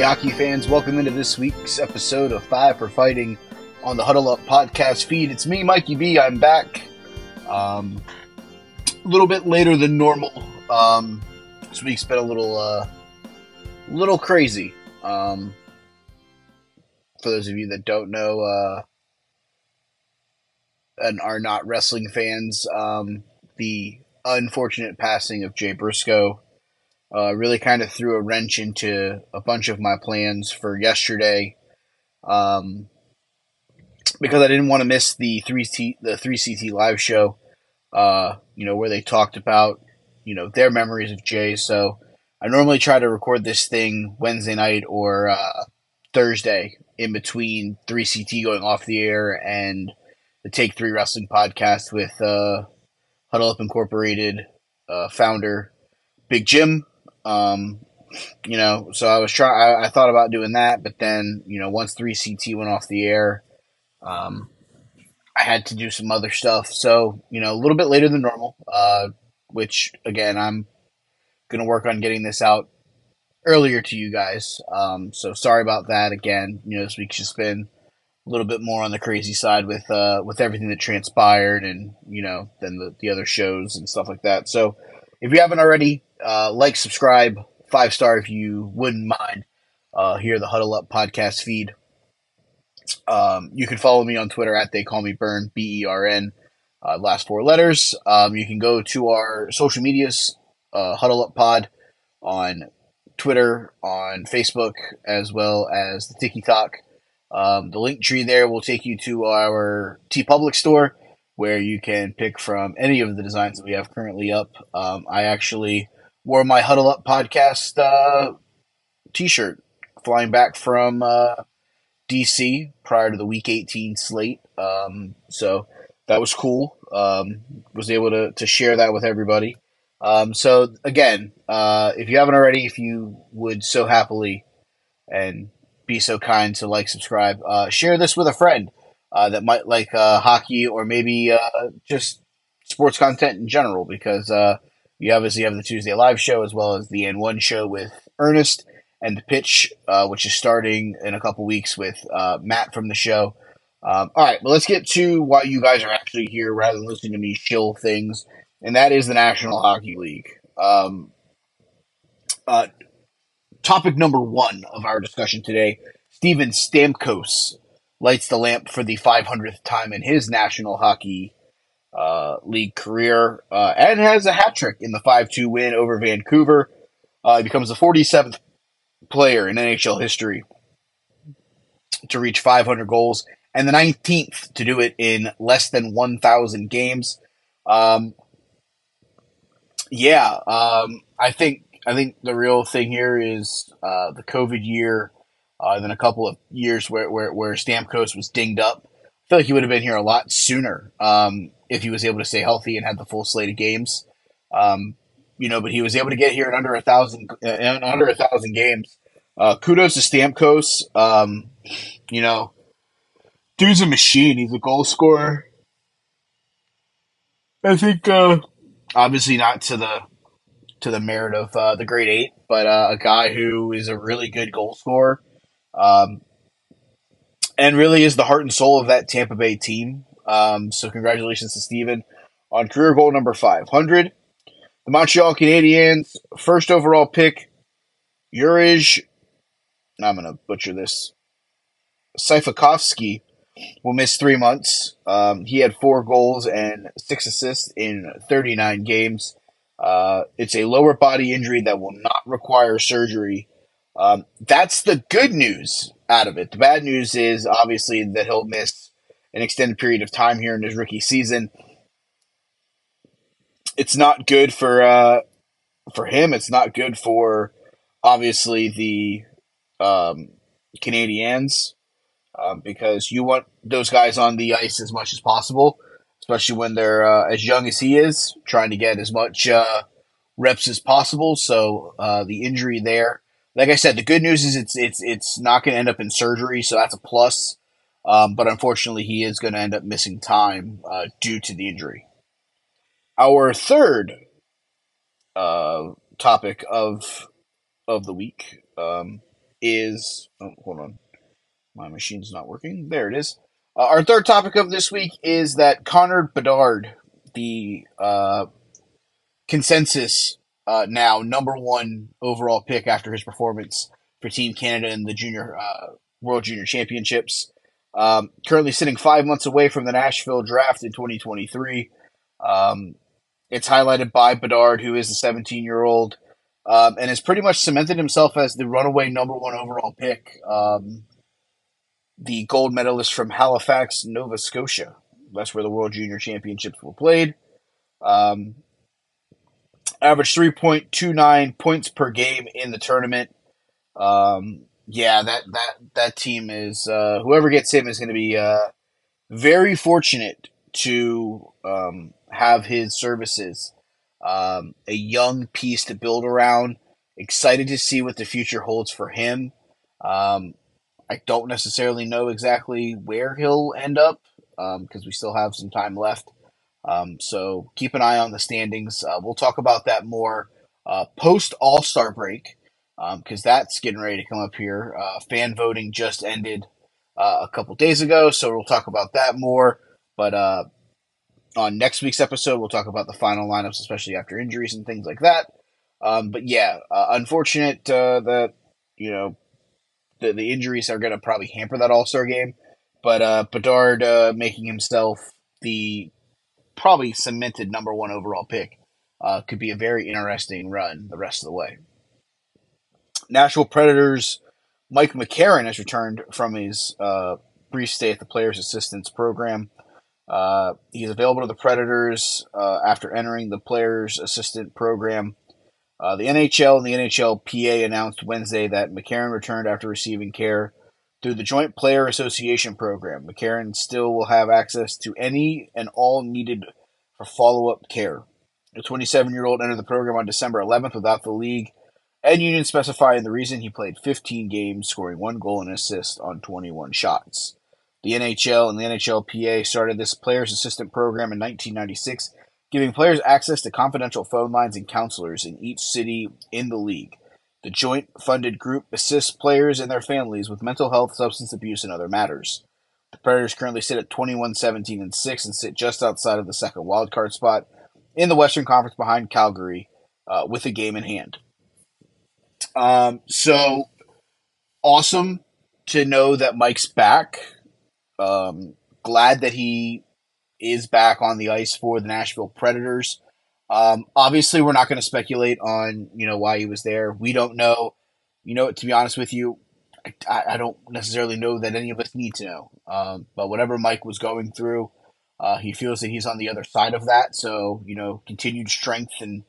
Hey, hockey fans, welcome into this week's episode of Five for Fighting on the Huddle Up podcast feed. It's me, Mikey B. I'm back. Um, a little bit later than normal. Um, this week's been a little, uh, little crazy. Um, for those of you that don't know, uh, and are not wrestling fans, um, the unfortunate passing of Jay Briscoe uh, really kind of threw a wrench into a bunch of my plans for yesterday. Um, because I didn't want to miss the three T the three CT live show, uh, you know, where they talked about you know their memories of Jay. So I normally try to record this thing Wednesday night or uh, Thursday in between three CT going off the air and the Take Three Wrestling podcast with uh, Huddle Up Incorporated uh, founder Big Jim. Um, you know, so I was trying. I, I thought about doing that, but then you know, once three CT went off the air, um, I had to do some other stuff. So you know, a little bit later than normal. Uh, which again, I'm gonna work on getting this out earlier to you guys. Um, so sorry about that. Again, you know, this week's just been a little bit more on the crazy side with uh, with everything that transpired, and you know, than the the other shows and stuff like that. So if you haven't already, uh, like, subscribe, five star if you wouldn't mind. Uh, here, the Huddle Up podcast feed. Um, you can follow me on Twitter at They Call Me Burn, B E R N, uh, last four letters. Um, you can go to our social medias, uh, Huddle Up Pod, on Twitter, on Facebook, as well as the Tiki Talk. Um, the Linktree there will take you to our TeePublic store where you can pick from any of the designs that we have currently up. Um, I actually wore my Huddle Up podcast uh, t shirt flying back from uh, DC prior to the Week 18 slate. Um, so that was cool. Um, was able to, to share that with everybody. Um, so again, uh, if you haven't already, if you would so happily and be so kind to like, subscribe, uh, share this with a friend uh, that might like uh, hockey or maybe uh, just sports content in general because uh, you obviously have the Tuesday live show as well as the N1 show with Ernest and the pitch, uh, which is starting in a couple weeks with Matt from the show. Um, all right, but let's get to why you guys are actually here rather than listening to me shill things, and that is the National Hockey League. Um, topic number one of our discussion today Steven Stamkos lights the lamp for the 500th time in his National Hockey uh, League career uh, and has a hat trick in the 5 2 win over Vancouver. Uh, he becomes the 47th player in NHL history to reach 500 goals and the 19th to do it in less than 1,000 games. Um, yeah, um, I think I think the real thing here is uh, the COVID year, uh, then a couple of years where, where, where Stamkos was dinged up. I feel like he would have been here a lot sooner um, if he was able to stay healthy and had the full slate of games. Um, you know, but he was able to get here in under a thousand, under a thousand games. Uh, kudos to Stamkos. Um, you know, dude's a machine. He's a goal scorer. I think, uh, obviously not to the to the merit of uh, the Great Eight, but uh, a guy who is a really good goal scorer, um, and really is the heart and soul of that Tampa Bay team. Um, so congratulations to Steven on career goal number five hundred. The Montreal Canadiens first overall pick, Juraj. I'm gonna butcher this. Seifakovsky will miss three months. Um, he had four goals and six assists in 39 games. Uh, it's a lower body injury that will not require surgery. Um, that's the good news out of it. The bad news is obviously that he'll miss an extended period of time here in his rookie season. It's not good for uh, for him. It's not good for obviously the um, Canadiens um, because you want those guys on the ice as much as possible, especially when they're uh, as young as he is, trying to get as much uh, reps as possible. So uh, the injury there, like I said, the good news is it's it's it's not going to end up in surgery, so that's a plus. Um, but unfortunately, he is going to end up missing time uh, due to the injury. Our third uh, topic of of the week. Um, is oh, hold on, my machine's not working. There it is. Uh, our third topic of this week is that Connor Bedard, the uh, consensus uh, now number one overall pick after his performance for Team Canada in the Junior uh, World Junior Championships, um, currently sitting five months away from the Nashville draft in 2023. Um, it's highlighted by Bedard, who is a 17 year old, um, and has pretty much cemented himself as the runaway number one overall pick. Um, the gold medalist from Halifax, Nova Scotia. That's where the World Junior Championships were played. Averaged 3.29 points per game in the tournament. Um, yeah, that that that team is uh, whoever gets him is going to be uh, very fortunate to um, have his services. Um, a young piece to build around. Excited to see what the future holds for him. Um, I don't necessarily know exactly where he'll end up because um, we still have some time left. Um, so keep an eye on the standings. Uh, we'll talk about that more uh, post All Star break because um, that's getting ready to come up here. Uh, fan voting just ended uh, a couple days ago, so we'll talk about that more. But uh, on next week's episode, we'll talk about the final lineups, especially after injuries and things like that. Um, but yeah, uh, unfortunate that you know the the injuries are going to probably hamper that All Star game. But Bedard making himself the probably cemented number one overall pick uh, could be a very interesting run the rest of the way. Nashville Predators Mike McCarron has returned from his uh, brief stay at the Players Assistance Program. Uh, he's available to the Predators uh, after entering the Players Assistant Program uh, the NHL and the NHLPA announced Wednesday that McCarron returned after receiving care through the Joint Player Association program. McCarron still will have access to any and all needed for follow up care. The 27 year old entered the program on December 11th without the league and union specifying the reason he played 15 games, scoring one goal and assist on 21 shots. The NHL and the NHLPA started this player's assistant program in 1996 giving players access to confidential phone lines and counselors in each city in the league. The joint funded group assists players and their families with mental health, substance abuse, and other matters. The Predators currently sit at 21 17 and 6 and sit just outside of the second wildcard spot in the Western Conference behind Calgary uh, with a game in hand. Um, so awesome to know that Mike's back. Um, glad that he is back on the ice for the Nashville Predators. Um, obviously, we're not going to speculate on you know why he was there. We don't know. You know, to be honest with you, I, I don't necessarily know that any of us need to know. Um, but whatever Mike was going through, uh, he feels that he's on the other side of that. So you know, continued strength and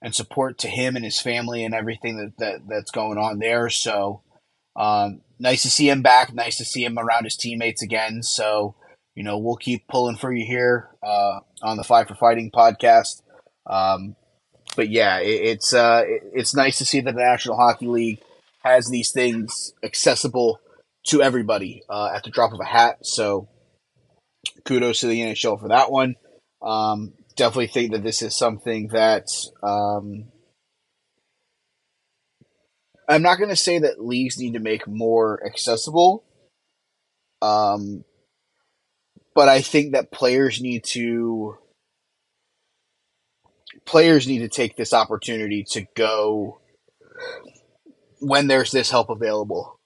and support to him and his family and everything that, that that's going on there. So um, nice to see him back. Nice to see him around his teammates again. So you know, we'll keep pulling for you here uh, on the Five for Fighting podcast. Um, but yeah, it, it's uh, it, it's nice to see that the National Hockey League has these things accessible to everybody uh, at the drop of a hat. So kudos to the NHL for that one. Um, definitely think that this is something that um, I'm not going to say that leagues need to make more accessible. Um, but I think that players need to players need to take this opportunity to go when there's this help available.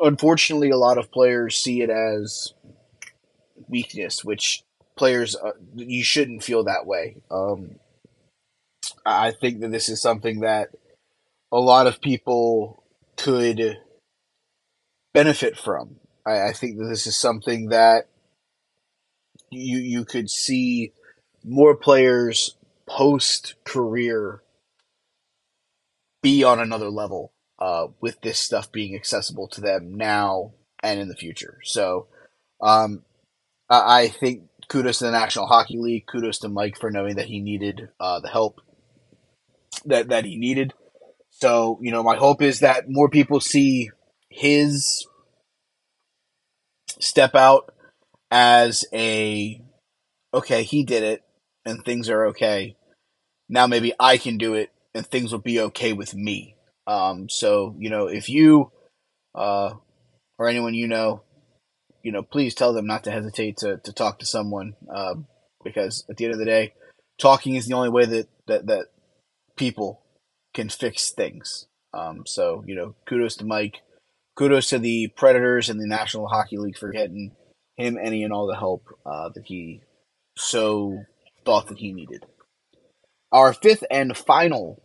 Unfortunately, a lot of players see it as weakness, which players uh, you shouldn't feel that way. Um, I think that this is something that a lot of people could benefit from. I, I think that this is something that you you could see more players post career be on another level uh, with this stuff being accessible to them now and in the future. So um, I, think kudos to the National Hockey League. Kudos to Mike for knowing that he needed uh, the help that that he needed. So you know, my hope is that more people see his step out as a okay, he did it and things are okay. Now maybe I can do it and things will be okay with me. Um, so you know, if you uh, or anyone you know, you know, please tell them not to hesitate to to talk to someone uh, because at the end of the day, talking is the only way that that that people can fix things. Um, so you know, kudos to Mike. Kudos to the Predators and the National Hockey League for getting him any and all the help uh, that he so thought that he needed. Our fifth and final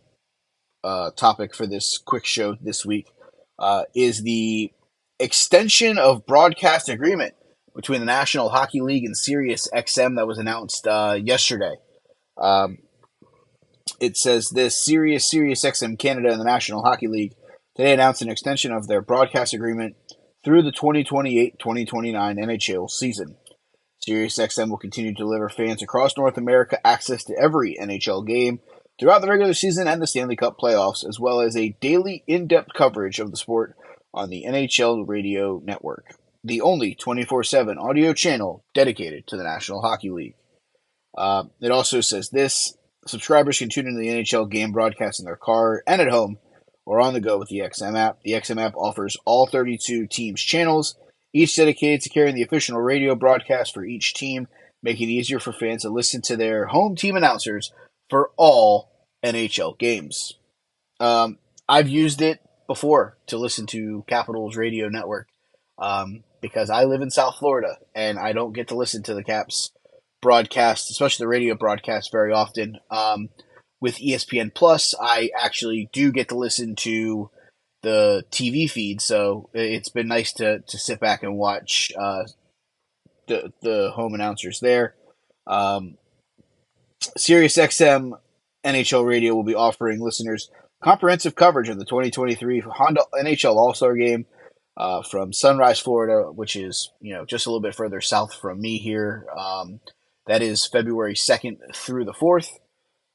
uh, topic for this quick show this week uh, is the extension of broadcast agreement between the National Hockey League and Sirius XM that was announced uh, yesterday. Um, it says this Sirius Sirius XM Canada and the National Hockey League today announced an extension of their broadcast agreement through the 2028-2029 NHL season. SiriusXM will continue to deliver fans across North America access to every NHL game throughout the regular season and the Stanley Cup playoffs, as well as a daily in-depth coverage of the sport on the NHL Radio Network, the only 24/7 audio channel dedicated to the National Hockey League. Uh, it also says this: subscribers can tune into the NHL game broadcast in their car and at home or on the go with the XM app. The XM app offers all 32 teams' channels, each dedicated to carrying the official radio broadcast for each team, making it easier for fans to listen to their home team announcers for all NHL games. Um, I've used it before to listen to Capitals Radio Network um, because I live in South Florida and I don't get to listen to the Caps broadcast, especially the radio broadcast, very often. Um, with ESPN Plus, I actually do get to listen to the TV feed, so it's been nice to, to sit back and watch uh, the the home announcers there. Um, SiriusXM NHL Radio will be offering listeners comprehensive coverage of the 2023 Honda NHL All Star Game uh, from Sunrise, Florida, which is you know just a little bit further south from me here. Um, that is February 2nd through the 4th.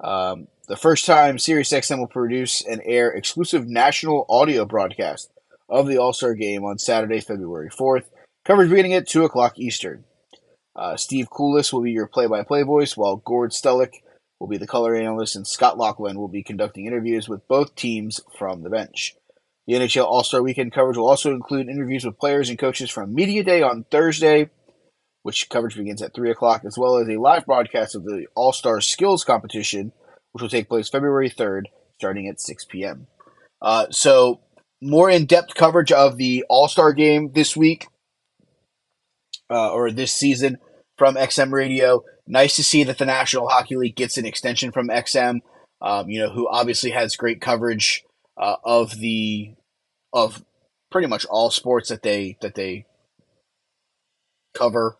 Um, the first time SiriusXM will produce and air exclusive national audio broadcast of the All Star Game on Saturday, February 4th. Coverage beginning at 2 o'clock Eastern. Uh, Steve Kouleas will be your play by play voice, while Gord Stellick will be the color analyst, and Scott Laughlin will be conducting interviews with both teams from the bench. The NHL All Star Weekend coverage will also include interviews with players and coaches from Media Day on Thursday, which coverage begins at 3 o'clock, as well as a live broadcast of the All Star Skills Competition, which will take place February 3rd, starting at 6 p.m. Uh, so, more in depth coverage of the All Star game this week, uh, or this season from XM Radio. Nice to see that the National Hockey League gets an extension from XM, um, you know, who obviously has great coverage uh, of the of pretty much all sports that they that they cover.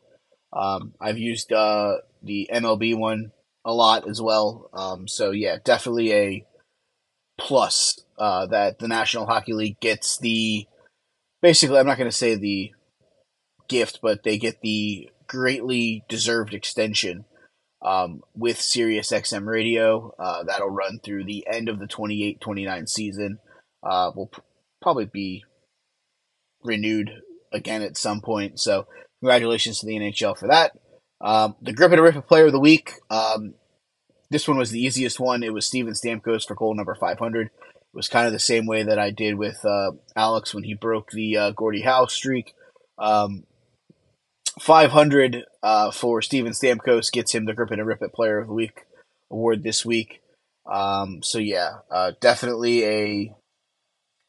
Um, I've used uh, the MLB one a lot as well. Um, so yeah, definitely a plus uh, that the National Hockey League gets the basically. I'm not going to say the gift, but they get the greatly deserved extension um, with Sirius XM Radio. Uh, that'll run through the end of the 28-29 season. Uh, will pr- probably be renewed again at some point. So congratulations to the NHL for that. Um, the Grip and Rip Player of the Week. Um, this one was the easiest one. It was Steven Stamkos for goal number 500. It was kind of the same way that I did with uh, Alex when he broke the uh, Gordie Howe streak. Um, 500 uh, for Steven Stamkos gets him the Grip and Rip It Player of the Week award this week. Um, so yeah, uh, definitely a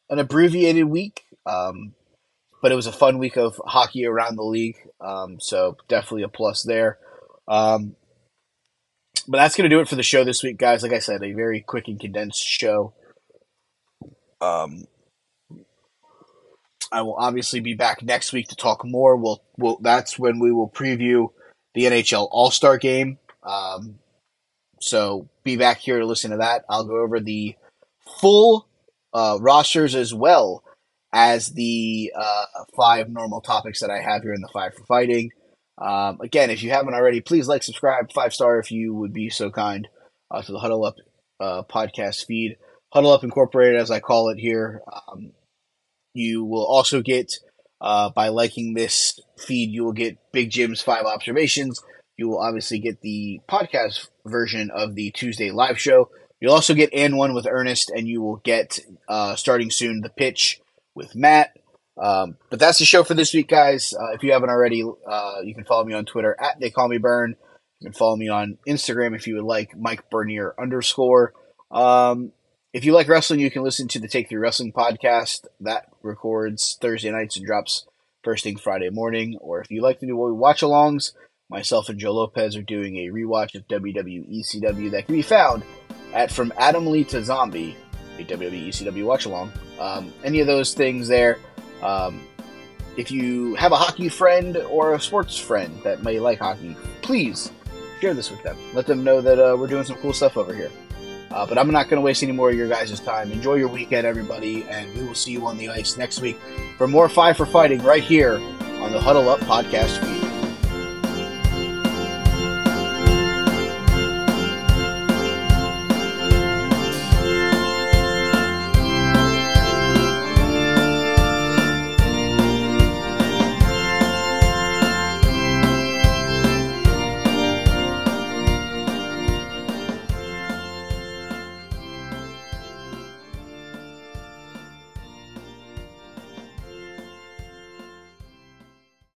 an abbreviated week, um, but it was a fun week of hockey around the league. Um, so definitely a plus there. Um, but that's going to do it for the show this week, guys. Like I said, a very quick and condensed show. Um, I will obviously be back next week to talk more. We'll, we'll that's when we will preview the NHL All Star Game. Um, so be back here to listen to that. I'll go over the full uh, rosters as well as the uh, five normal topics that I have here in the Five for Fighting. Um, again, if you haven't already, please like, subscribe, five star if you would be so kind uh, to the Huddle Up uh, podcast feed. Huddle Up Incorporated, as I call it here. Um, you will also get, uh, by liking this feed, you will get Big Jim's five observations. You will obviously get the podcast version of the Tuesday live show. You'll also get and one with Ernest, and you will get uh, starting soon the pitch with Matt. Um, but that's the show for this week, guys. Uh, if you haven't already, uh, you can follow me on Twitter at They Call Me Burn. You can follow me on Instagram if you would like, Mike Bernier underscore. Um, if you like wrestling, you can listen to the Take Three Wrestling podcast that records Thursday nights and drops first thing Friday morning. Or if you like to do watch alongs, myself and Joe Lopez are doing a rewatch of WWE ECW that can be found at From Adam Lee to Zombie, a WWE ECW watch along. Um, any of those things there. Um, if you have a hockey friend or a sports friend that may like hockey, please share this with them. Let them know that uh, we're doing some cool stuff over here. Uh, but I'm not going to waste any more of your guys' time. Enjoy your weekend, everybody, and we will see you on the ice next week for more Five for Fighting right here on the Huddle Up podcast feed.